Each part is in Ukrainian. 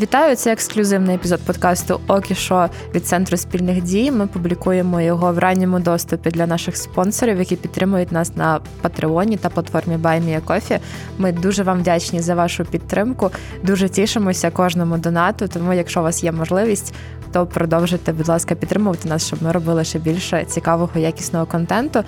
Вітаю! Це ексклюзивний епізод подкасту Окішо від центру спільних дій. Ми публікуємо його в ранньому доступі для наших спонсорів, які підтримують нас на Патреоні та платформі BuyMeACoffee. Ми дуже вам вдячні за вашу підтримку. Дуже тішимося кожному донату. Тому, якщо у вас є можливість, то продовжуйте, будь ласка, підтримувати нас, щоб ми робили ще більше цікавого якісного контенту.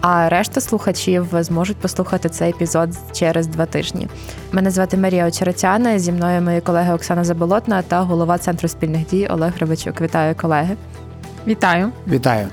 А решта слухачів зможуть послухати цей епізод через два тижні. Мене звати Марія Очеретяна. Зі мною мої колеги Оксана Заболотна та голова центру спільних дій Олег Рибачук. Вітаю колеги. Вітаю, вітаю.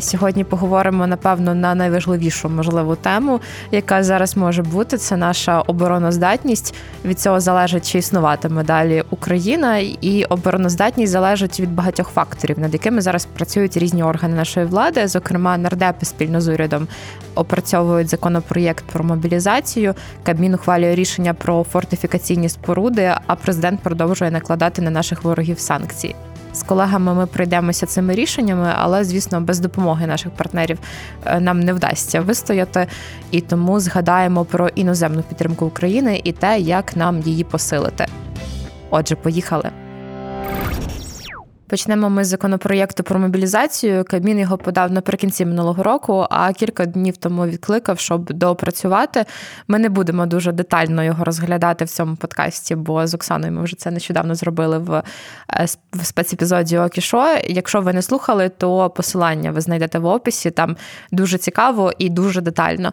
Сьогодні поговоримо напевно на найважливішу можливу тему, яка зараз може бути. Це наша обороноздатність. Від цього залежить, чи існуватиме далі Україна, і обороноздатність залежить від багатьох факторів, над якими зараз працюють різні органи нашої влади. Зокрема, нардепи спільно з урядом опрацьовують законопроєкт про мобілізацію. Кабмін ухвалює рішення про фортифікаційні споруди. А президент продовжує накладати на наших ворогів санкції з колегами ми пройдемося цими рішеннями, але звісно, без допомоги наших партнерів е, нам не вдасться вистояти. І тому згадаємо про іноземну підтримку України і те, як нам її посилити. Отже, поїхали. Почнемо ми з законопроєкту про мобілізацію. Кабмін його подав наприкінці минулого року, а кілька днів тому відкликав, щоб доопрацювати. Ми не будемо дуже детально його розглядати в цьому подкасті, бо з Оксаною ми вже це нещодавно зробили в е, спецепізоді Окішо. Якщо ви не слухали, то посилання ви знайдете в описі. Там дуже цікаво і дуже детально.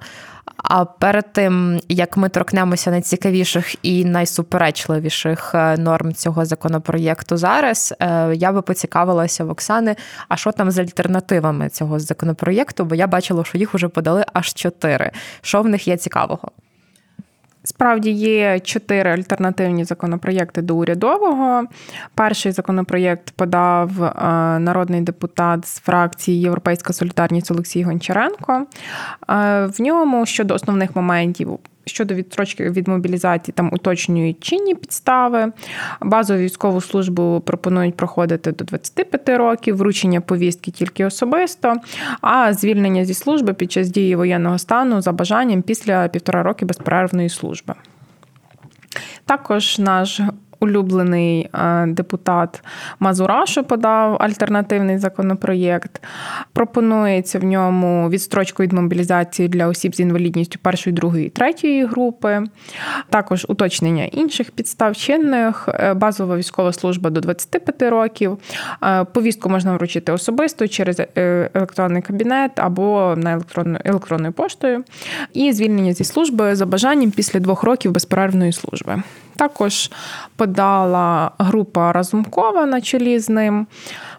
А перед тим як ми торкнемося найцікавіших і найсуперечливіших е, норм цього законопроєкту зараз, е, я би поцікавилася в Оксани, а що там з альтернативами цього законопроєкту? Бо я бачила, що їх вже подали аж чотири. Що в них є цікавого? Справді є чотири альтернативні законопроєкти до урядового. Перший законопроєкт подав е, народний депутат з фракції Європейська Солідарність Олексій Гончаренко. Е, в ньому щодо основних моментів Щодо відстрочки від мобілізації, там уточнюють чинні підстави. Базову військову службу пропонують проходити до 25 років, вручення повістки тільки особисто, а звільнення зі служби під час дії воєнного стану за бажанням після півтора роки безперервної служби. Також наш улюблений е, депутат Мазурашу подав альтернативний законопроєкт. Пропонується в ньому відстрочку від мобілізації для осіб з інвалідністю першої, другої, третьої групи, також уточнення інших підстав чинних, е, базова військова служба до 25 років. Е, повістку можна вручити особисто через електронний кабінет або на електронну, електронною поштою, і звільнення зі служби за бажанням після двох років безперервної служби. Також подала група Разумкова на чолі з ним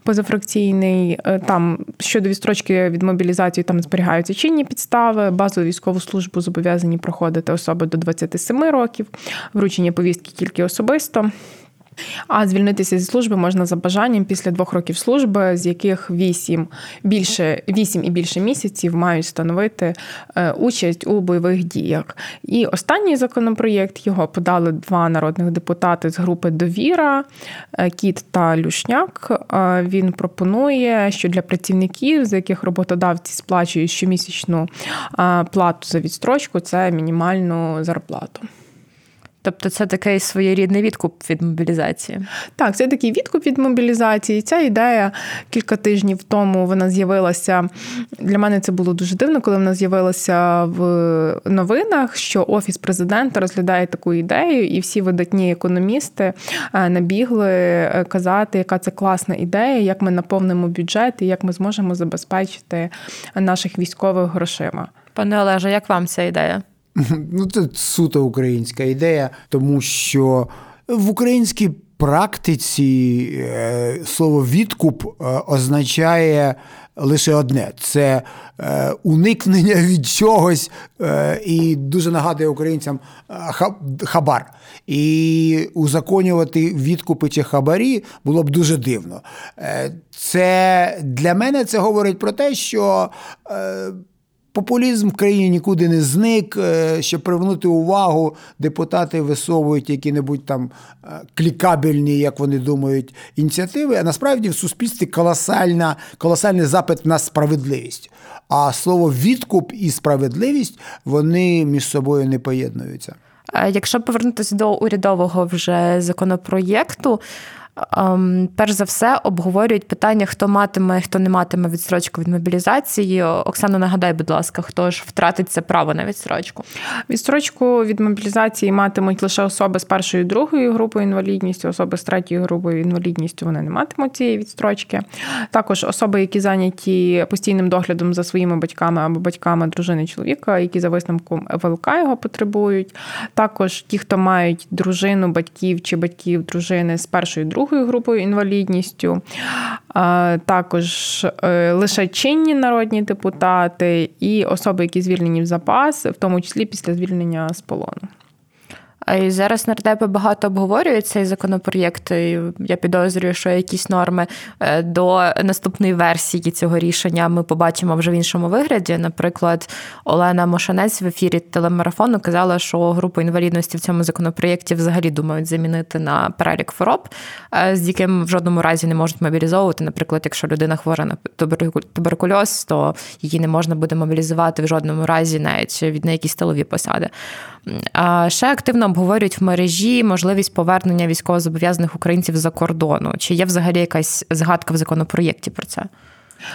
позафракційний. Е, там щодо відстрочки від мобілізації там зберігаються чинні підстави. Базову військову службу зобов'язані проходити особи до 27 років, вручення повістки тільки особисто. А звільнитися зі служби можна за бажанням після двох років служби, з яких вісім більше вісім і більше місяців мають становити е, участь у бойових діях. І останній законопроєкт його подали два народних депутати з групи Довіра е, Кіт та Люшняк. Е, він пропонує, що для працівників, за яких роботодавці сплачують щомісячну плату за відстрочку, це мінімальну зарплату. Тобто це такий своєрідний відкуп від мобілізації. Так, це такий відкуп від мобілізації. Ця ідея кілька тижнів тому вона з'явилася. Для мене це було дуже дивно, коли вона з'явилася в новинах, що офіс президента розглядає таку ідею, і всі видатні економісти е, набігли е, казати, яка це класна ідея, як ми наповнимо бюджет і як ми зможемо забезпечити наших військових грошима. Пане Олеже, як вам ця ідея? Ну, це суто українська ідея, тому що в українській практиці е, слово відкуп е, означає лише одне: це е, уникнення від чогось і дуже нагадує українцям хабар. І узаконювати відкупи чи хабарі було б дуже дивно. Це для мене це говорить про те, що. Популізм в країні нікуди не зник. Е, щоб привернути увагу, депутати висовують які-небудь там е, клікабельні, як вони думають, ініціативи. А насправді в суспільстві колосальна, колосальний запит на справедливість. А слово відкуп і справедливість вони між собою не поєднуються. Якщо повернутися до урядового вже законопроєкту, перш за все обговорюють питання, хто матиме, хто не матиме відстрочку від мобілізації. Оксана, нагадай, будь ласка, хто ж втратить це право на відстрочку? Відстрочку від мобілізації матимуть лише особи з першою і другою групою інвалідністю, особи з третьою групою інвалідністю вони не матимуть цієї відстрочки. Також особи, які зайняті постійним доглядом за своїми батьками або батьками дружини чоловіка, які за висновком ВЛК його потребують. Також ті, хто мають дружину, батьків чи батьків дружини з першою і другою групою інвалідністю, також е, лише чинні народні депутати і особи, які звільнені в запас, в тому числі після звільнення з полону. І зараз нардепи багато обговорюють цей законопроєкт. І Я підозрюю, що якісь норми е, до наступної версії цього рішення ми побачимо вже в іншому вигляді. Наприклад, Олена Мошанець в ефірі телемарафону казала, що групу інвалідності в цьому законопроєкті взагалі думають замінити на перелік хвороб, е, з яким в жодному разі не можуть мобілізовувати. Наприклад, якщо людина хвора на туберкульоз, то її не можна буде мобілізувати в жодному разі, навіть від на якісь тилові посади. А ще активно обговорюють в мережі можливість повернення військовозобов'язаних українців за кордону. Чи є взагалі якась згадка в законопроєкті про це?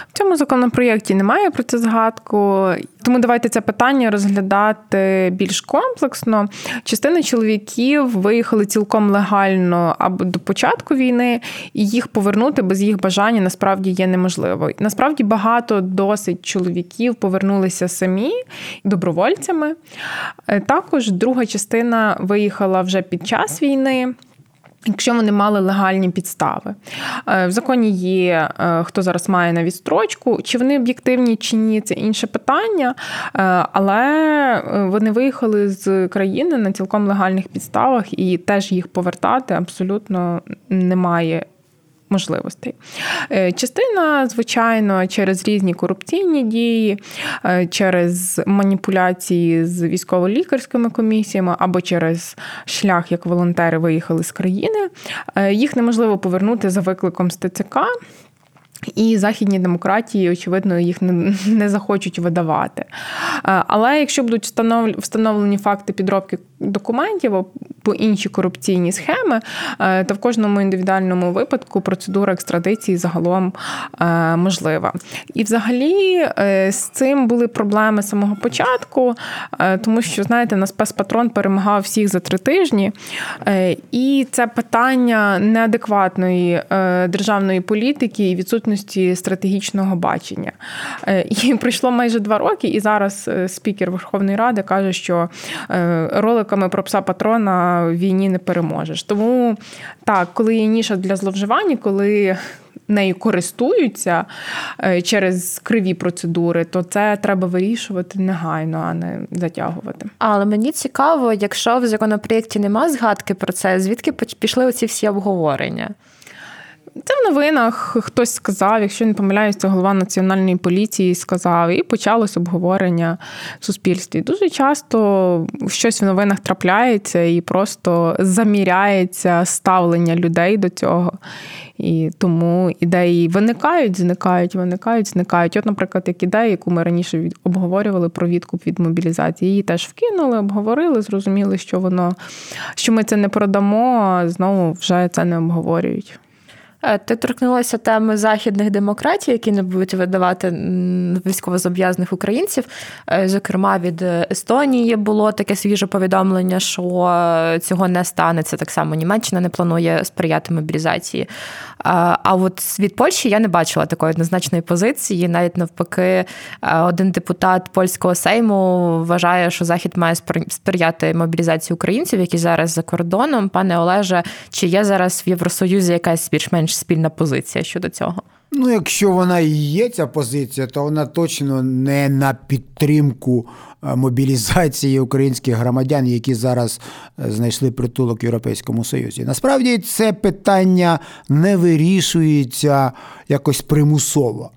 В цьому законопроєкті немає про це згадку, тому давайте це питання розглядати більш комплексно. Частина чоловіків виїхали цілком легально або до початку війни, і їх повернути без їх бажання насправді є неможливо. Насправді багато досить чоловіків повернулися самі добровольцями. Е, також друга частина виїхала вже під час війни. Якщо вони мали легальні підстави. Е, в законі є е, хто зараз має на відстрочку, чи вони об'єктивні чи ні, це інше питання, е, але вони виїхали з країни на цілком легальних підставах і теж їх повертати абсолютно немає можливостей. Е, частина, звичайно, через різні корупційні дії, е, через маніпуляції з військово-лікарськими комісіями або через шлях, як волонтери виїхали з країни. Е, їх неможливо повернути за викликом з ТЦК. І західні демократії, очевидно, їх не не захочуть видавати. Але якщо будуть встановлені факти підробки документів або інші корупційні схеми, е, то в кожному індивідуальному випадку процедура екстрадиції загалом е, можлива. І, взагалі, е, з цим були проблеми з самого початку, тому що, знаєте, на спецпатрон перемагав всіх за три тижні, і це питання неадекватної державної політики і відсутності стратегічного бачення. І пройшло майже два роки, і зараз спікер Верховної Ради каже, що роликами про пса патрона в війні не переможеш. Тому так, коли є ніша для зловживання, коли нею користуються е, через криві процедури, то це треба вирішувати негайно, а не затягувати. Але мені цікаво, якщо в законопроєкті нема згадки про це, звідки пішли оці всі обговорення? Це в новинах хтось сказав, якщо не помиляюсь, голова національної поліції сказав, і почалось обговорення в суспільстві. Дуже часто щось в новинах трапляється і просто заміряється ставлення людей до цього. І тому ідеї виникають, зникають, виникають, зникають. От, наприклад, як ідея, яку ми раніше обговорювали про відкуп від мобілізації. Її теж вкинули, обговорили, зрозуміли, що воно що ми це не продамо, а знову вже це не обговорюють. Е, ти торкнулася теми західних демократій, які не будуть видавати військовозобов'язаних українців. Е, зокрема, від Естонії було таке свіже повідомлення, що цього не станеться. Так само Німеччина не планує сприяти мобілізації. А от від Польщі я не бачила такої однозначної позиції. Навіть навпаки, е, один депутат польського сейму вважає, що Захід має сприяти мобілізації українців, які зараз за кордоном. Пане Олеже, чи є зараз в Євросоюзі якась більш-менш спільна позиція щодо цього? Ну, якщо вона і є ця позиція, то вона точно не на підтримку е, мобілізації українських громадян, які зараз е, знайшли притулок в Європейському Союзі. Насправді це питання не вирішується якось примусово.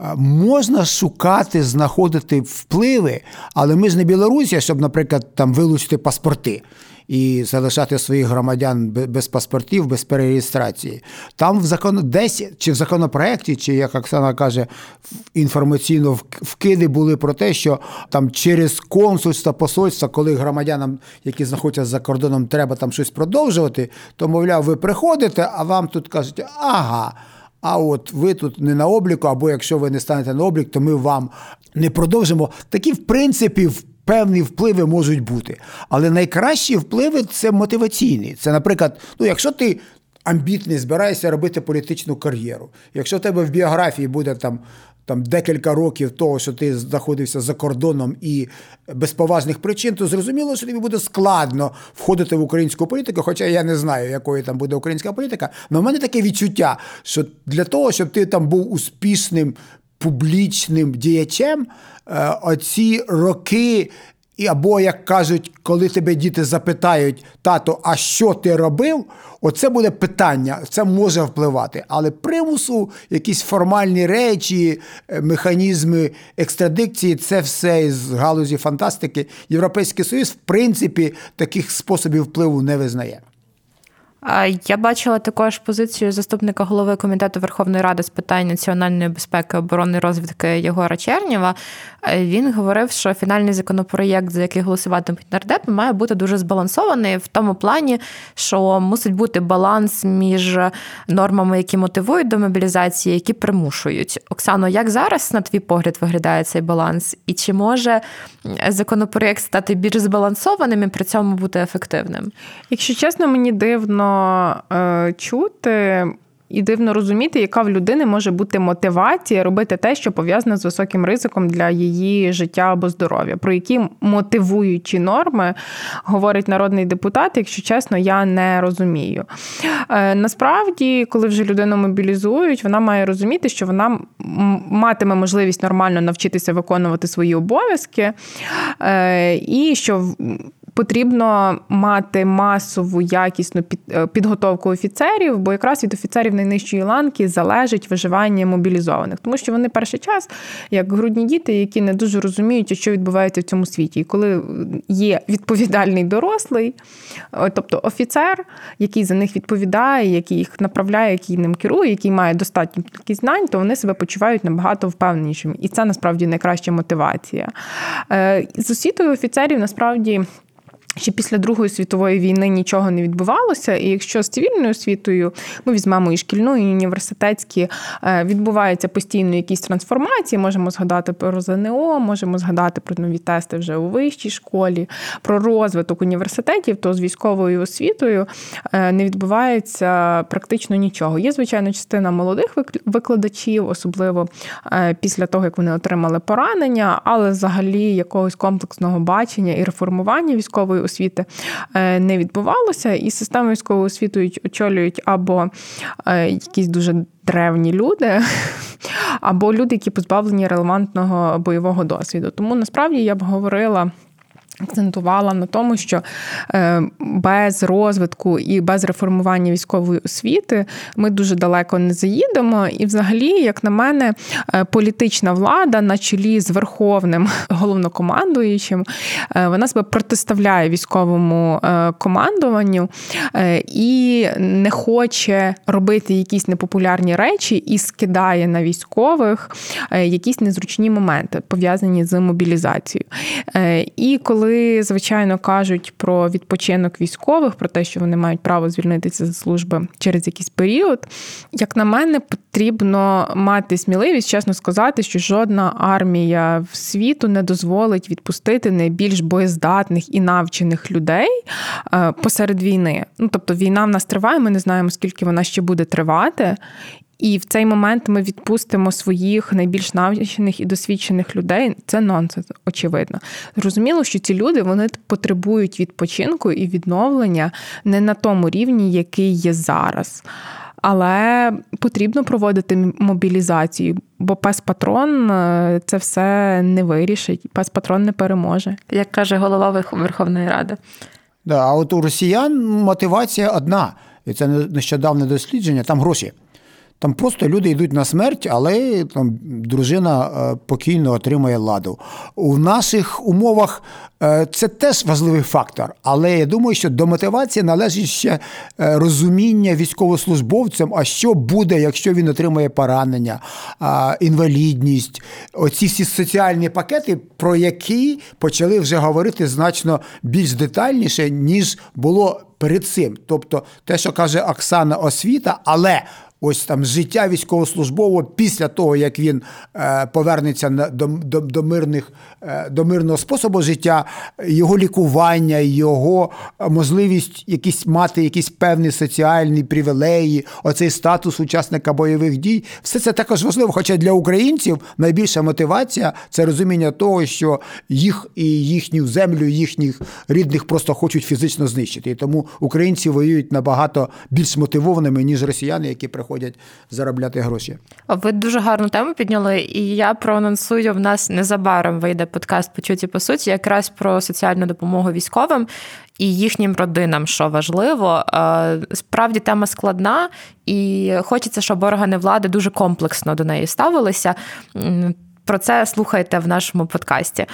Е, можна шукати, знаходити впливи, але ми ж не Білорусія, щоб, наприклад, там вилучити паспорти і залишати своїх громадян без паспортів, без перереєстрації. Там в закон десь чи в законопроекті, чи як Оксана каже, інформаційно вкиди були про те, що там через консульство, посольство, коли громадянам, які знаходяться за кордоном, треба там щось продовжувати, то мовляв, ви приходите, а вам тут кажуть, ага. А от ви тут не на обліку, або якщо ви не станете на облік, то ми вам не продовжимо. Такі, в принципі, певні впливи можуть бути. Але найкращі впливи це мотиваційні. Це, наприклад, ну, якщо ти амбітний, збираєшся робити політичну кар'єру, якщо в тебе в біографії буде там. Там декілька років того, що ти знаходився за кордоном і без поважних причин, то зрозуміло, що тобі буде складно входити в українську політику, хоча я не знаю, якою там буде українська політика. Але в мене таке відчуття, що для того, щоб ти там був успішним публічним діячем, е, оці роки. І або, як кажуть, коли тебе діти запитають, тато, а що ти робив? Оце буде питання, це може впливати. Але примусу, якісь формальні речі, е, механізми екстрадикції це все з галузі фантастики. Європейський Союз, в принципі, таких способів впливу не визнає. Я бачила також позицію заступника голови комітету Верховної Ради з питань національної безпеки, оборони розвідки Єгора Чернєва. Він говорив, що фінальний законопроєкт, за який голосуватимуть нардепи, має бути дуже збалансований в тому плані, що мусить бути баланс між нормами, які мотивують до мобілізації, які примушують. Оксано, як зараз на твій погляд виглядає цей баланс? І чи може законопроєкт стати більш збалансованим і при цьому бути ефективним? Якщо чесно, мені дивно е, чути. І дивно розуміти, яка в людини може бути мотивація робити те, що пов'язане з високим ризиком для її життя або здоров'я. Про які мотивуючі норми говорить народний депутат, якщо чесно, я не розумію. Е, насправді, коли вже людину мобілізують, вона має розуміти, що вона матиме можливість нормально навчитися виконувати свої обов'язки, е, і що потрібно мати масову якісну е, підготовку офіцерів, бо якраз від офіцерів найнижчої ланки залежить виживання мобілізованих, тому що вони перший час, як грудні діти, які не дуже розуміють, що відбувається в цьому світі. І коли є відповідальний дорослий, е, тобто офіцер, який за них відповідає, який їх направляє, який ним керує, який має достатньо кількість знань, то вони себе почувають набагато впевненішими. І це насправді найкраща мотивація. Е, з освітою офіцерів насправді. Ще після Другої світової війни нічого не відбувалося, і якщо з цивільною освітою ми візьмемо і шкільну, і університетські е, відбуваються постійно якісь трансформації, можемо згадати про ЗНО, можемо згадати про нові тести вже у вищій школі, про розвиток університетів, то з військовою освітою е, не відбувається практично нічого. Є, звичайно, частина молодих викладачів, особливо е, після того, як вони отримали поранення, але взагалі якогось комплексного бачення і реформування військової освіти е, не відбувалося, і систему військової освіти очолюють або е, якісь дуже древні люди, або люди, які позбавлені релевантного бойового досвіду. Тому насправді я б говорила Акцентувала на тому, що е, без розвитку і без реформування військової освіти ми дуже далеко не заїдемо. І, взагалі, як на мене, е, політична влада на чолі з верховним головнокомандуючим, е, вона себе протиставляє військовому командуванню і не хоче робити якісь непопулярні речі і скидає на військових якісь незручні моменти пов'язані з мобілізацією. І коли коли, звичайно, кажуть про відпочинок військових, про те, що вони мають право звільнитися з служби через якийсь період, як на мене, потрібно мати сміливість, чесно сказати, що жодна армія в світу не дозволить відпустити найбільш боєздатних і навчених людей е, посеред війни. Ну тобто, війна в нас триває, ми не знаємо, скільки вона ще буде тривати. І в цей момент ми відпустимо своїх найбільш навчених і досвідчених людей. Це нонсенс, очевидно. Зрозуміло, що ці люди вони потребують відпочинку і відновлення не на тому рівні, який є зараз. Але потрібно проводити мобілізацію, бо пес-патрон е, це все не вирішить. Пес-патрон не переможе. Як каже голова Верховної Ради. Да, А от у росіян мотивація одна, і це нещодавне дослідження, там гроші. Там просто люди йдуть на смерть, але там дружина е, покійно отримує ладу. У наших умовах е, це теж важливий фактор. Але я думаю, що до мотивації належить ще е, розуміння військовослужбовцям, а що буде, якщо він отримує поранення, інвалідність, оці всі соціальні пакети, про які почали вже говорити значно більш детальніше, ніж було перед цим. Тобто те, що каже Оксана освіта, але ось там життя військовослужбового після того, як він е, повернеться до до, до, мирних, е, до мирного способу життя, його лікування, його можливість якісь мати якісь певні соціальні привілеї, оцей статус учасника бойових дій, все це також важливо. Хоча для українців найбільша мотивація це розуміння того, що їх і їхню землю, їхніх рідних просто хочуть фізично знищити. І тому українці воюють набагато більш мотивованими, ніж росіяни, які приходять приходять заробляти гроші. Ви дуже гарну тему підняли, і я проанонсую. В нас незабаром вийде подкаст «Почуті по суті, якраз про соціальну допомогу військовим і їхнім родинам, що важливо. Справді тема складна, і хочеться, щоб органи влади дуже комплексно до неї ставилися. Про це слухайте в нашому подкасті.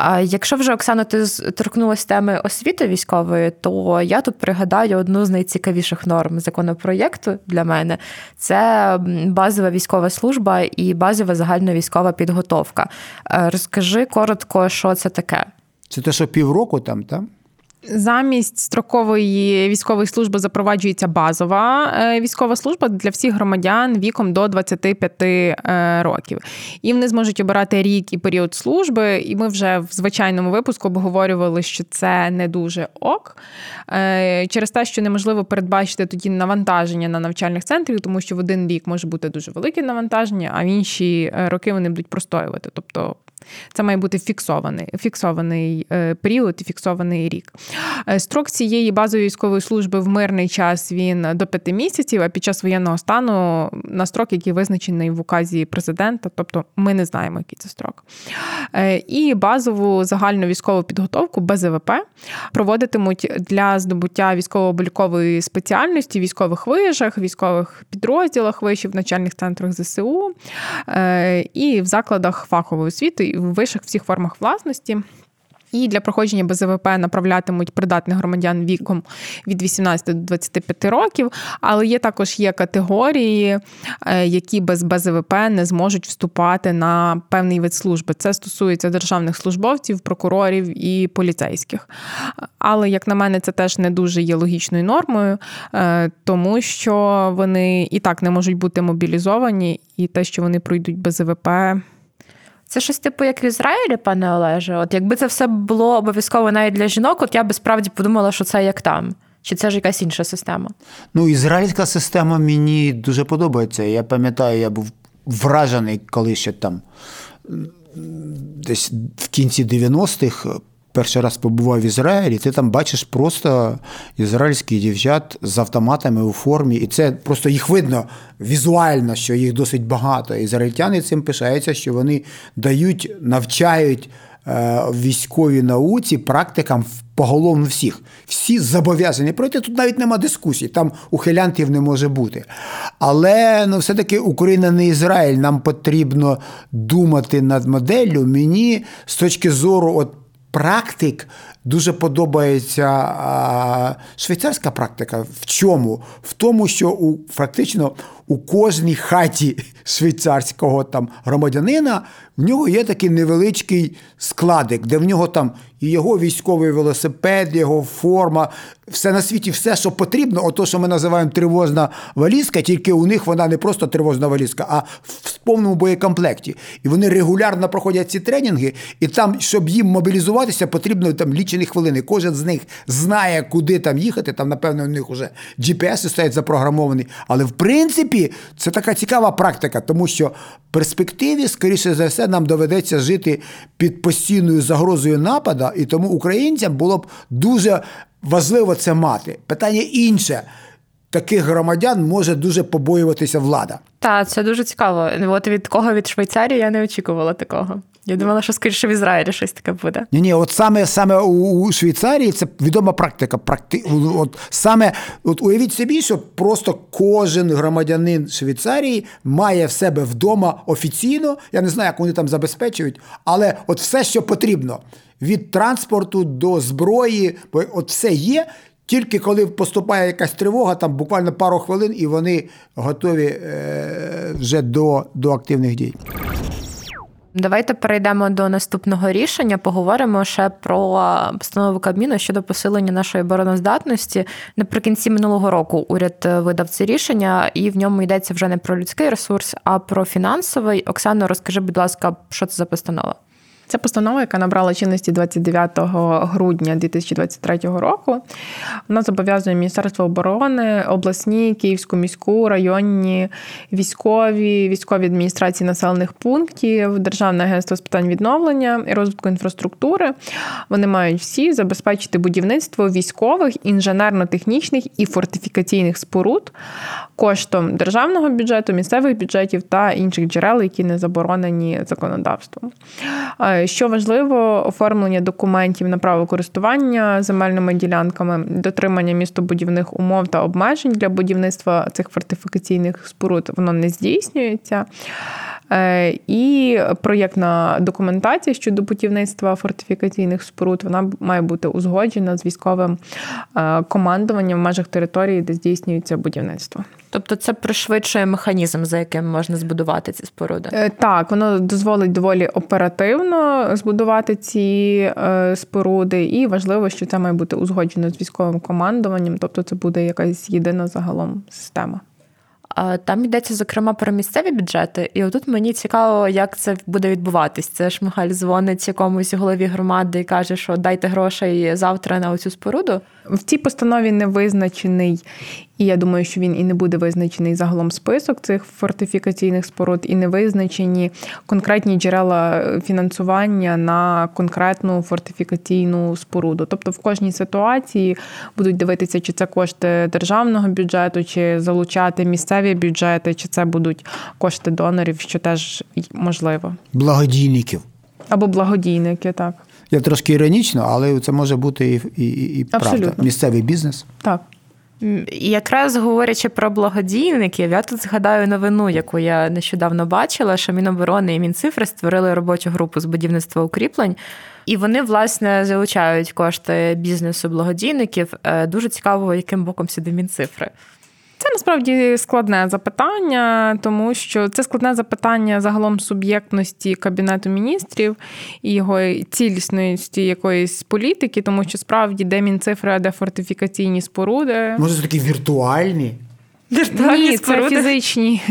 А якщо вже Оксана, ти торкнулася теми освіти військової, то я тут пригадаю одну з найцікавіших норм законопроєкту для мене це базова військова служба і базова загальновійськова підготовка. Е, розкажи коротко, що це таке. Це те, що півроку там, так? Замість строкової військової служби запроваджується базова е, військова служба для всіх громадян віком до 25 е, років. І вони зможуть обирати рік і період служби. І ми вже в звичайному випуску обговорювали, що це не дуже ок, е, через те, що неможливо передбачити тоді навантаження на навчальних центрів, тому що в один рік може бути дуже велике навантаження, а в інші роки вони будуть простоювати. Тобто це має бути фіксований фіксований е, період і фіксований рік. Е, строк цієї базової військової служби в мирний час він до п'яти місяців, а під час воєнного стану на строк, який визначений в указі президента, тобто ми не знаємо, який це строк. Е, і базову загальну військову підготовку БЗВП проводитимуть для здобуття військово-облікової спеціальності, військових вижах, військових підрозділах вишів, начальних центрах ЗСУ і в закладах фахової освіти в вищих всіх формах власності. І для проходження БЗВП направлятимуть придатних громадян віком від 18 до 25 років, але є також є категорії, е, які без БЗВП не зможуть вступати на певний вид служби. Це стосується державних службовців, прокурорів і поліцейських. Але, як на мене, це теж не дуже є логічною нормою, е, тому що вони і так не можуть бути мобілізовані, і те, що вони пройдуть БЗВП. Це щось типу, як в Ізраїлі, пане Олеже. От якби це все було обов'язково навіть для жінок, от я би справді подумала, що це як там. Чи це ж якась інша система? Ну, ізраїльська система мені дуже подобається. Я пам'ятаю, я був вражений, коли ще там десь в кінці 90-х перший раз побував в Ізраїлі, ти там бачиш просто ізраїльських дівчат з автоматами у формі, і це просто їх видно візуально, що їх досить багато. Ізраїльтяни цим пишаються, що вони дають, навчають е, військовій науці практикам поголовно всіх. Всі зобов'язані пройти. Тут навіть нема дискусій, там ухилянтів не може бути. Але ну, все-таки Україна не Ізраїль. Нам потрібно думати над моделлю. Мені з точки зору от практик дуже подобається швейцарська практика. В чому? В тому, що у фактично у кожній хаті швейцарського там громадянина в нього є такий невеличкий складик, де в нього там і його військовий велосипед, його форма, все на світі, все, що потрібно, ото, що ми називаємо тривожна валізка, тільки у них вона не просто тривожна валізка, а в повному боєкомплекті. І вони регулярно проходять ці тренінги, і там, щоб їм мобілізуватися, потрібно там лічені хвилини. Кожен з них знає, куди там їхати. Там, напевно, у них вже GPS стоять запрограмовані. Але в принципі це така цікава практика, тому що в перспективі, скоріше за все, нам доведеться жити під постійною загрозою напада, і тому українцям було б дуже важливо це мати. Питання інше. таких громадян може дуже побоюватися влада. Так, це дуже цікаво. От від кого від Швейцарії я не очікувала такого. Я думала, що скоріше в Ізраїлі щось таке буде. Ні, ні, от саме саме у, Швейцарії це відома практика. Практи... От саме от уявіть собі, що просто кожен громадянин Швейцарії має в себе вдома офіційно. Я не знаю, як вони там забезпечують, але от все, що потрібно від транспорту до зброї, от все є. Тільки коли поступає якась тривога, там буквально пару хвилин, і вони готові е, вже до, до активних дій. Давайте перейдемо до наступного рішення. Поговоримо ще про постанову Кабміну щодо посилення нашої обороноздатності. Наприкінці минулого року уряд видав це рішення, і в ньому йдеться вже не про людський ресурс, а про фінансовий. Оксано, розкажи, будь ласка, що це за постанова? Це постанова, яка набрала чинності 29 грудня 2023 року. Вона зобов'язує Міністерство оборони, обласні, Київську міську, районні військові, військові адміністрації населених пунктів, Державне агентство з питань відновлення і розвитку інфраструктури. Вони мають всі забезпечити будівництво військових, інженерно-технічних і фортифікаційних споруд коштом державного бюджету, місцевих бюджетів та інших джерел, які не заборонені законодавством. Що важливо, оформлення документів на право користування земельними ділянками, дотримання містобудівних умов та обмежень для будівництва цих фортифікаційних споруд воно не здійснюється. Е, і проєктна документація щодо будівництва фортифікаційних споруд вона має бути узгоджена з військовим е, командуванням в межах території, де здійснюється будівництво. Тобто це пришвидшує механізм, за яким можна збудувати ці споруди? Е, так, воно дозволить доволі оперативно збудувати ці споруди, і важливо, що це має бути узгоджено з військовим командуванням, тобто це буде якась єдина загалом система. Там йдеться, зокрема, про місцеві бюджети, і отут мені цікаво, як це буде відбуватись. Це ж Михайль дзвонить якомусь голові громади і каже, що дайте грошей завтра на оцю споруду. В цій постанові не визначений, і я думаю, що він і не буде визначений загалом список цих фортифікаційних споруд, і не визначені конкретні джерела фінансування на конкретну фортифікаційну споруду. Тобто в кожній ситуації будуть дивитися, чи це кошти державного бюджету, чи залучати місцеві бюджети, чи це будуть кошти донорів, що теж можливо. Благодійників. Або благодійники, так. Я трошки іронічно, але це може бути і і, і правда. Місцевий бізнес. Так. Якраз говорячи про благодійників, я тут згадаю новину, яку я нещодавно бачила, що Міноборони і Мінцифри створили робочу групу з будівництва укріплень, і вони, власне, залучають кошти бізнесу благодійників. Е, дуже цікаво, яким боком сюди Мінцифри. Це насправді складне запитання, тому що це складне запитання загалом суб'єктності кабінету міністрів і його цілісності якоїсь політики, тому що справді де мінцифри, а де фортифікаційні споруди. Може, це такі віртуальні? Ні, це фізичні,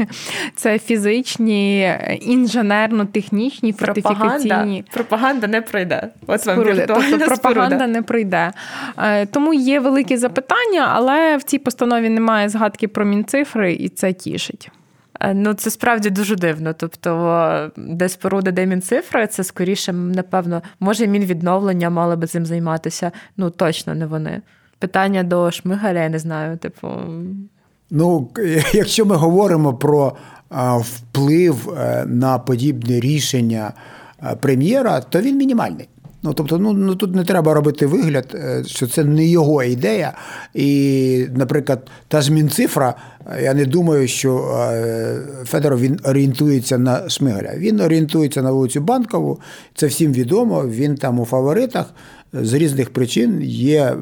це фізичні, інженерно-технічні, фортифікаційні. Пропаганда, пропаганда не пройде. От споруди. Тобто пропаганда споруда. не пройде. Е, тому є великі запитання, але в цій постанові немає згадки про мінцифри, і це тішить. Е, ну, це справді дуже дивно. Тобто, де споруда, де мінцифри, це скоріше, напевно, може, мінвідновлення мали би цим займатися. Ну, точно не вони. Питання до Шмигаля, я не знаю, типу. Ну, якщо ми говоримо про вплив е, на подібне рішення е, прем'єра, то він мінімальний. Ну, тобто, ну ну тут не треба робити вигляд, е, що це не його ідея. І, наприклад, та ж мінцифра, я не думаю, що Федоров він орієнтується на Шмигаля. Він орієнтується на вулицю Банкову, це всім відомо. Він там у фаворитах з різних причин є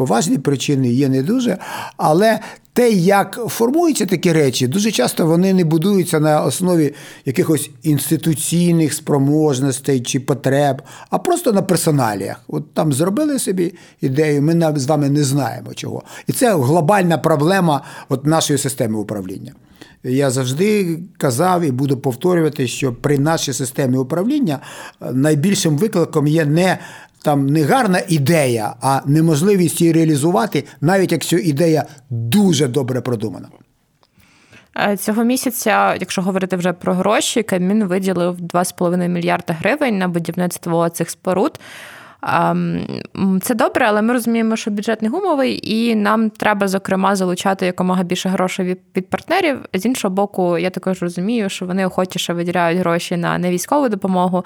поважні причини, є не дуже. Але те, як формуються такі речі, дуже часто вони не будуються на основі якихось інституційних спроможностей чи потреб, а просто на персоналіях. От там зробили собі ідею, ми з вами не знаємо чого. І це глобальна проблема от нашої системи управління. Я завжди казав і буду повторювати, що при нашій системі управління найбільшим викликом є не там не гарна ідея, а неможливість її реалізувати, навіть якщо ідея дуже добре продумана. Е, цього місяця, якщо говорити вже про гроші, Кабмін виділив 2,5 мільярда гривень на будівництво цих споруд. Це добре, але ми розуміємо, що бюджет не гумовий, і нам треба, зокрема, залучати якомога більше грошей від партнерів. З іншого боку, я також розумію, що вони охочіше виділяють гроші на невійськову допомогу.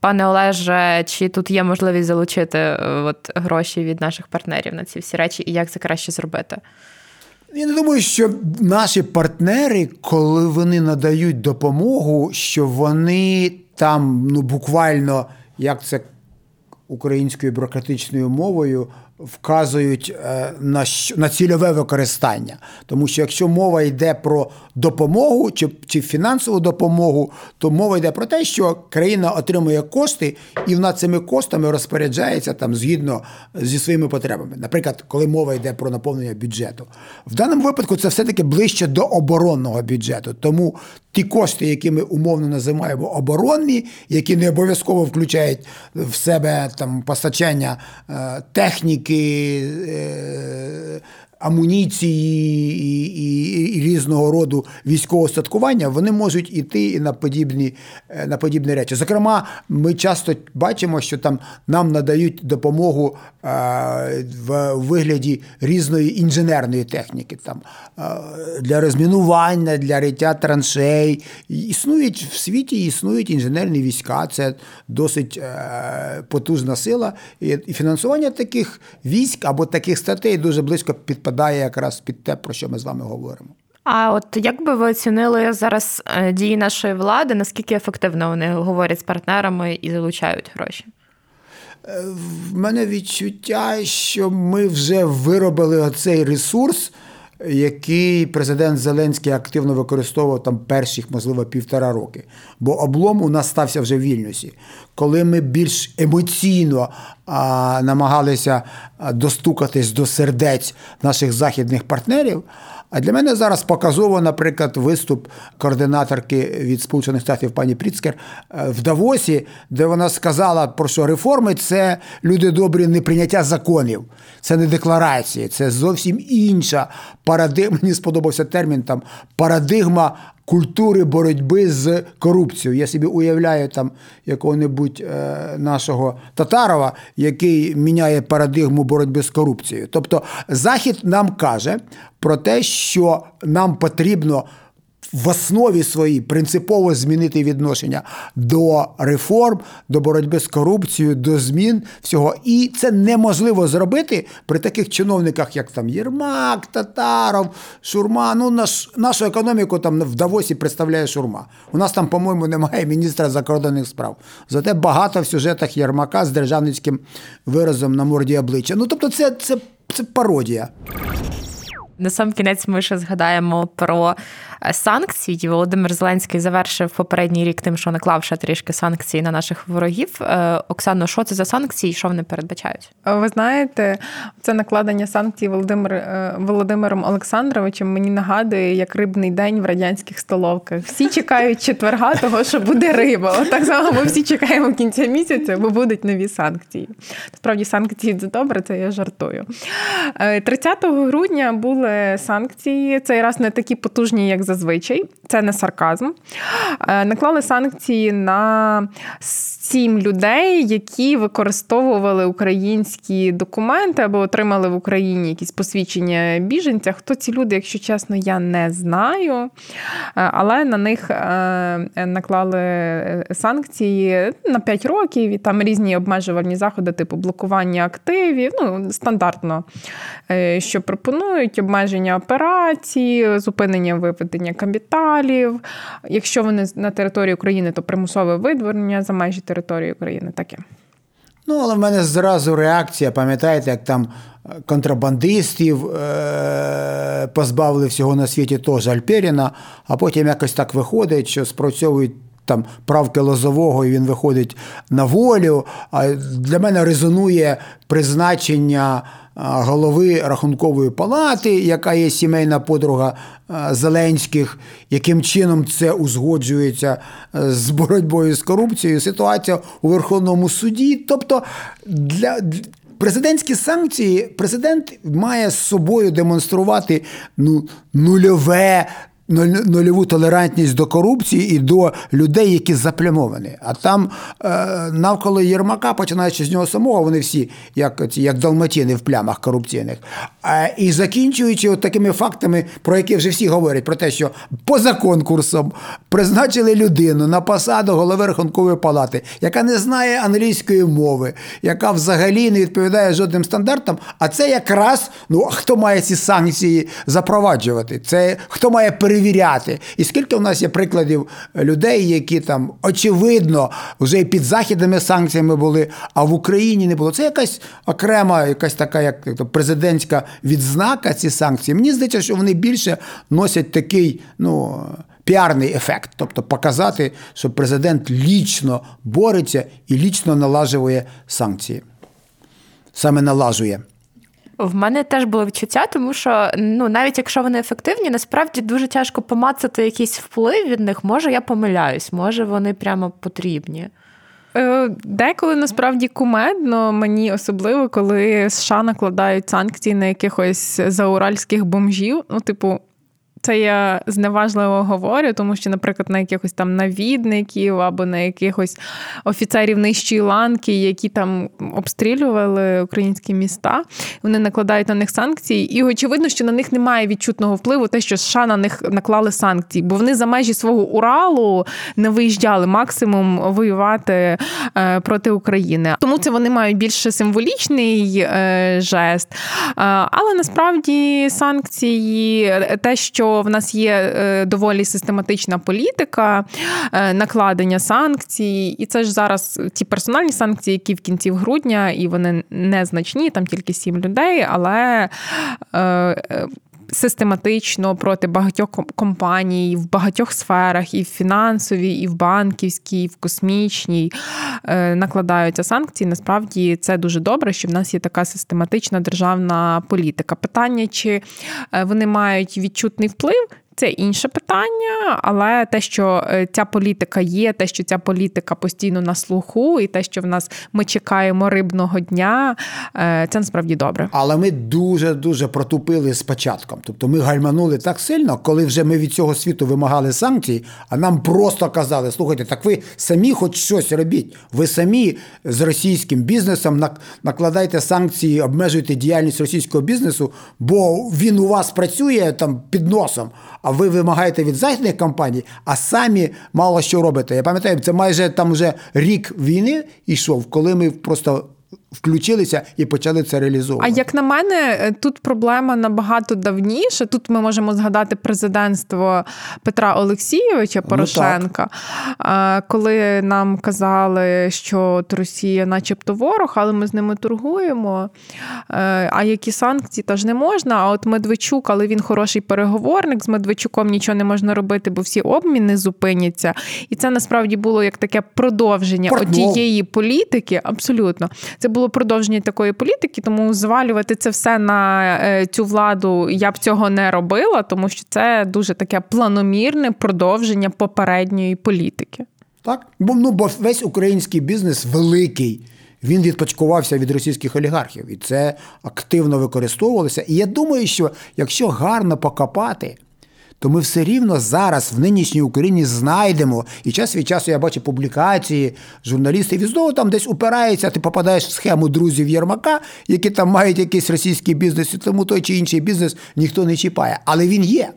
Пане Олеже, чи тут є можливість залучити е, от, гроші від наших партнерів на ці всі речі, і як це краще зробити? Я не думаю, що наші партнери, коли вони надають допомогу, що вони там ну буквально як це українською бюрократичною мовою вказують е, на на цільове використання. Тому що якщо мова йде про допомогу чи чи фінансову допомогу, то мова йде про те, що країна отримує кошти і вона цими коштами розпоряджається там згідно зі своїми потребами. Наприклад, коли мова йде про наповнення бюджету. В даному випадку це все-таки ближче до оборонного бюджету. Тому ті кошти, які ми умовно називаємо оборонні, які не обов'язково включають в себе там постачання е, техніки, е, амуніції і, і, і різного роду військового статкування, вони можуть іти і на подібні е, на подібні речі. Зокрема, ми часто бачимо, що там нам надають допомогу е, в вигляді різної інженерної техніки, там е, для розмінування, для риття траншей. Існують в світі, існують інженерні війська. Це досить потужна сила. І фінансування таких військ або таких статей дуже близько під підпадає якраз під те, про що ми з вами говоримо. А от як би ви оцінили зараз е, дії нашої влади, наскільки ефективно вони говорять з партнерами і залучають гроші? Е, в мене відчуття, що ми вже виробили оцей ресурс, який президент Зеленський активно використовував там перших, можливо, півтора роки. Бо облом у нас стався вже в Вільнюсі. Коли ми більш емоційно а, намагалися достукатись до сердець наших західних партнерів. А для мене зараз показово, наприклад, виступ координаторки від Сполучених Штатів пані Пріцкер е, в Давосі, де вона сказала, про що реформи це люди добрі не прийняття законів, це не декларації, це зовсім інша парадигма. Мені сподобався термін там парадигма культури боротьби з корупцією. Я собі уявляю там якого-небудь е, нашого Татарова, який міняє парадигму боротьби з корупцією. Тобто Захід нам каже про те, що нам потрібно в основі своїй принципово змінити відношення до реформ, до боротьби з корупцією, до змін всього. І це неможливо зробити при таких чиновниках, як там Єрмак, Татаров, Шурма. Ну, наш, нашу економіку там в Давосі представляє Шурма. У нас там, по-моєму, немає міністра закордонних справ. Зате багато в сюжетах Єрмака з державницьким виразом на морді обличчя. Ну тобто, це, це, це пародія. На сам кінець ми ще згадаємо про Е, санкцій. Володимир Зеленський завершив попередній рік тим, що наклав ще трішки санкцій на наших ворогів. Е, Оксано, що це за санкції? Що вони передбачають? Ви знаєте, це накладення санкцій Володимир е, Володимиром Олександровичем мені нагадує як рибний день в радянських столовках. Всі чекають четверга, того що буде риба. Так само ми всі чекаємо кінця місяця, бо будуть нові санкції. Справді санкції це добре, це я жартую. 30 грудня були санкції. Цей раз не такі потужні, як зазвичай, це не сарказм. Е, наклали санкції на сім людей, які використовували українські документи або отримали в Україні якісь посвідчення біженця. Хто ці люди, якщо чесно, я не знаю. Е, але на них е, наклали санкції на 5 років і там різні обмежувальні заходи, типу блокування активів. Ну, стандартно, що пропонують обмеження операцій, зупинення виведення виведення капіталів. Якщо вони на території України, то примусове видворення за межі території України. Таке. Ну, але в мене зразу реакція, пам'ятаєте, як там е, контрабандистів е- позбавили всього на світі теж Альперіна, а потім якось так виходить, що спрацьовують там правки Лозового, і він виходить на волю. А для мене резонує призначення голови рахункової палати, яка є сімейна подруга Зеленських, яким чином це узгоджується з боротьбою з корупцією. Ситуація у Верховному суді. Тобто для. Президентські санкції президент має з собою демонструвати ну, нульове нульову толерантність до корупції і до людей, які заплямовані. А там е, навколо Єрмака, починаючи з нього самого, вони всі як як далматіни в плямах корупційних. І закінчуючи от такими фактами, про які вже всі говорять, про те, що поза конкурсом призначили людину на посаду голови рахункової палати, яка не знає англійської мови, яка взагалі не відповідає жодним стандартам. А це якраз ну хто має ці санкції запроваджувати? Це хто має перевіряти? І скільки у нас є прикладів людей, які там очевидно вже і під західними санкціями були, а в Україні не було. Це якась окрема, якась така, як президентська відзнака. Ці санкції. Мені здається, що вони більше носять такий, ну. Піарний ефект, тобто показати, що президент лічно бореться і лічно налажує санкції. Саме налажує. В мене теж було відчуття, тому що ну навіть якщо вони ефективні, насправді дуже тяжко помацати якийсь вплив від них. Може, я помиляюсь, може вони прямо потрібні. Е, деколи насправді кумедно мені особливо, коли США накладають санкції на якихось зауральських бомжів. Ну, типу, це я зневажливо говорю, тому що, наприклад, на якихось там навідників або на якихось офіцерів нижчої ланки, які там обстрілювали українські міста, вони накладають на них санкції, і очевидно, що на них немає відчутного впливу, те, що США на них наклали санкції, бо вони за межі свого Уралу не виїжджали максимум воювати е, проти України. Тому це вони мають більше символічний е, жест. Е, але насправді санкції, те, що в нас є е, доволі систематична політика е, накладення санкцій, і це ж зараз ті персональні санкції, які в кінці грудня, і вони незначні, там тільки сім людей, але. Е, систематично проти багатьох компаній в багатьох сферах, і в фінансовій, і в банківській, і в космічній накладаються санкції. Насправді це дуже добре, що в нас є така систематична державна політика. Питання, чи вони мають відчутний вплив. Це інше питання, але те, що е, ця політика є, те, що ця політика постійно на слуху, і те, що в нас ми чекаємо рибного дня, е, це насправді добре. Але ми дуже дуже протупили з початком. Тобто ми гальманули так сильно, коли вже ми від цього світу вимагали санкцій, а нам просто казали: слухайте, так ви самі хоч щось робіть. Ви самі з російським бізнесом накладайте санкції, обмежуйте діяльність російського бізнесу, бо він у вас працює там під носом а ви вимагаєте від західних компаній, а самі мало що робите. Я пам'ятаю, це майже там вже рік війни йшов, коли ми просто включилися і почали це реалізовувати. А як на мене, е, тут проблема набагато давніше. Тут ми можемо згадати президентство Петра Олексійовича ну, Порошенка, ну, коли нам казали, що Росія, начебто, ворог, але ми з ними торгуємо. Е, а які санкції теж не можна. А от Медведчук, але він хороший переговорник, з Медведчуком нічого не можна робити, бо всі обміни зупиняться. І це насправді було як таке продовження Портмов. однієї політики. Абсолютно, це було продовження такої політики, тому звалювати це все на е, цю владу я б цього не робила, тому що це дуже таке планомірне продовження попередньої політики. Так, бо ну бо весь український бізнес великий. Він відпочкувався від російських олігархів, і це активно використовувалося. І я думаю, що якщо гарно покопати, то ми все рівно зараз в нинішній Україні знайдемо. І час від часу я бачу публікації журналістів і знову там десь упирається, ти попадаєш в схему друзів Єрмака, які там мають якийсь російський бізнес, і тому той чи інший бізнес ніхто не чіпає. Але він є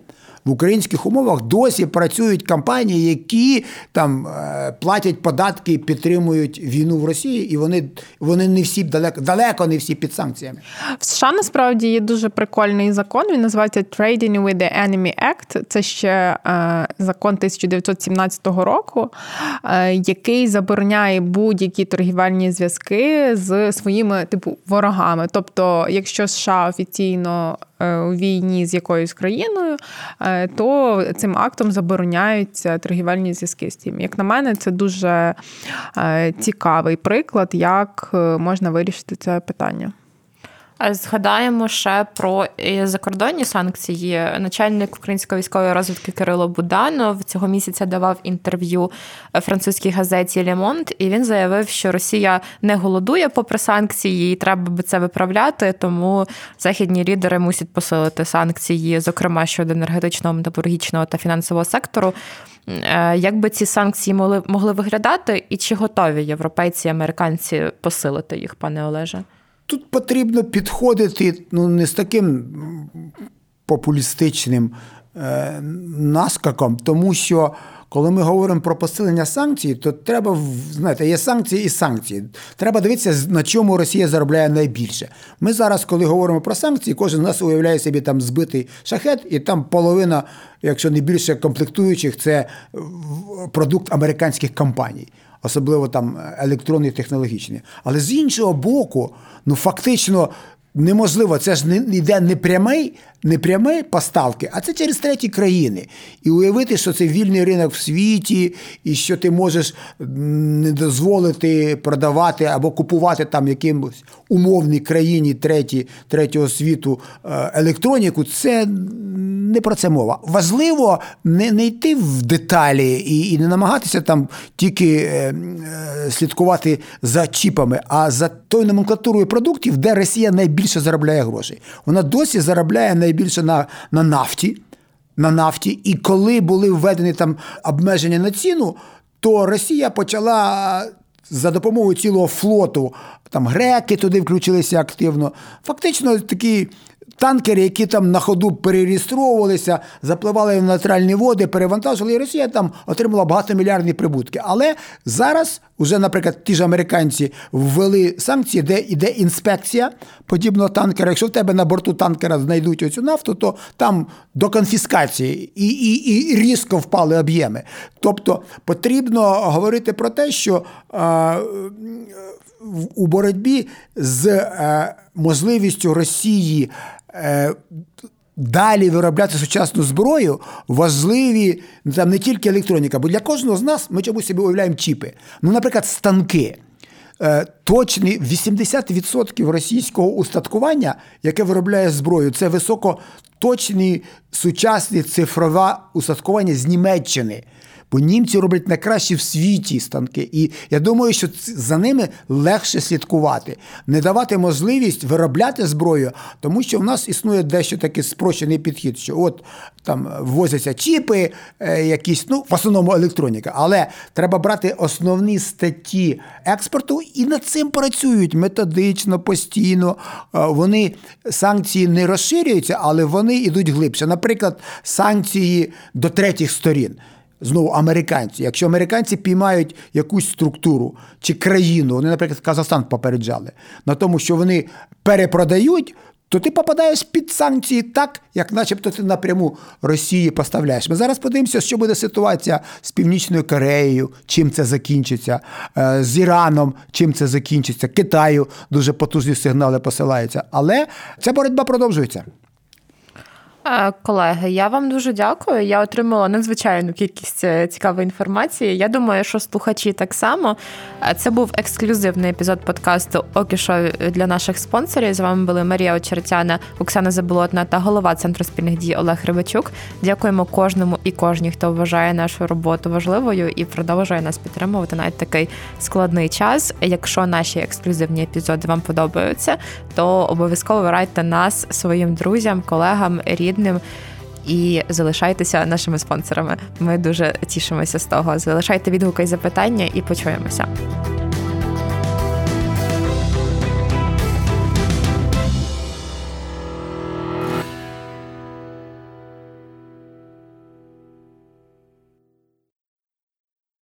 в українських умовах досі працюють компанії, які там е, платять податки, підтримують війну в Росії, і вони вони не всі далеко далеко не всі під санкціями. В США насправді є дуже прикольний закон. Він називається Trading with the Enemy Act. Це ще е, закон 1917 року, е, який забороняє будь-які торгівельні зв'язки з своїми типу ворогами. Тобто, якщо США офіційно у війні з якоюсь країною, е, то цим актом забороняються торгівельні зв'язки з тим. Як на мене, це дуже е, цікавий приклад, як можна вирішити це питання. Згадаємо ще про е, закордонні санкції. Начальник української військової розвідки Кирило Буданов цього місяця давав інтерв'ю французькій газеті Лемонт, і він заявив, що Росія не голодує попри санкції, і треба би це виправляти. Тому західні лідери мусять посилити санкції, зокрема щодо енергетичного, металургічного та фінансового сектору. Е, як би ці санкції могли могли виглядати, і чи готові європейці і американці посилити їх, пане Олеже? Тут потрібно підходити ну, не з таким популістичним е, наскаком, тому що коли ми говоримо про посилення санкцій, то треба знаєте, є санкції і санкції. Треба дивитися, на чому Росія заробляє найбільше. Ми зараз, коли говоримо про санкції, кожен з нас уявляє собі там збитий шахет, і там половина, якщо не більше комплектуючих, це продукт американських компаній особливо там електронні технологічні. Але з іншого боку, ну фактично неможливо, це ж не йде не прямий, не прямі поставки, а це через треті країни. І уявити, що це вільний ринок в світі, і що ти можеш не дозволити продавати або купувати там якимось умовній країні треті, третього світу е, електроніку, це не про це мова. Важливо не не йти в деталі і і не намагатися там тільки е, е, слідкувати за чіпами, а за тою номенклатурою продуктів, де Росія найбільше заробляє грошей. Вона досі заробляє найбільше на, на нафті. На нафті, і коли були введені там обмеження на ціну, то Росія почала за допомогою цілого флоту, там греки туди включилися активно. Фактично такий танкери, які там на ходу перереєстровувалися, запливали в нейтральні води, перевантажили, і Росія там отримала багатомільярдні прибутки. Але зараз, уже, наприклад, ті ж американці ввели санкції, де йде інспекція подібного танкера. Якщо в тебе на борту танкера знайдуть оцю нафту, то там до конфіскації і, і, і різко впали об'єми. Тобто потрібно говорити про те, що. Е, у боротьбі з е, можливістю Росії далі виробляти сучасну зброю важливі там не тільки електроніка, бо для кожного з нас ми чомусь собі уявляємо чіпи. Ну, наприклад, станки. Е, точні 80% російського устаткування, яке виробляє зброю, це високоточні сучасні цифрове устаткування з Німеччини. Бо німці роблять найкращі в світі станки. І я думаю, що за ними легше слідкувати, не давати можливість виробляти зброю, тому що в нас існує дещо такий спрощений підхід, що от там ввозяться чіпи, е, якісь, ну, в основному електроніка. Але треба брати основні статті експорту і над цим працюють методично, постійно. Е, вони санкції не розширюються, але вони йдуть глибше. Наприклад, санкції до третіх сторін знову американці. Якщо американці піймають якусь структуру чи країну, вони, наприклад, Казахстан попереджали на тому, що вони перепродають. То ти попадаєш під санкції так, як начебто ти напряму Росії поставляєш. Ми зараз подивимося, що буде ситуація з Північною Кореєю, чим це закінчиться, е, з Іраном, чим це закінчиться, Китаю дуже потужні сигнали посилаються. Але ця боротьба продовжується. Е, колеги, я вам дуже дякую. Я отримала надзвичайну кількість е, цікавої інформації. Я думаю, що слухачі так само. Е, це був ексклюзивний епізод подкасту Окішо для наших спонсорів. З вами були Марія Очеретяна, Оксана Заболотна та голова центру спільних дій Олег Рибачук. Дякуємо кожному і кожній, хто вважає нашу роботу важливою і продовжує нас підтримувати навіть такий складний час. Якщо наші ексклюзивні епізоди вам подобаються, то обов'язково радьте нас своїм друзям, колегам, рідним рідним. І залишайтеся нашими спонсорами. Ми дуже тішимося з того. Залишайте відгуки і запитання, і почуємося.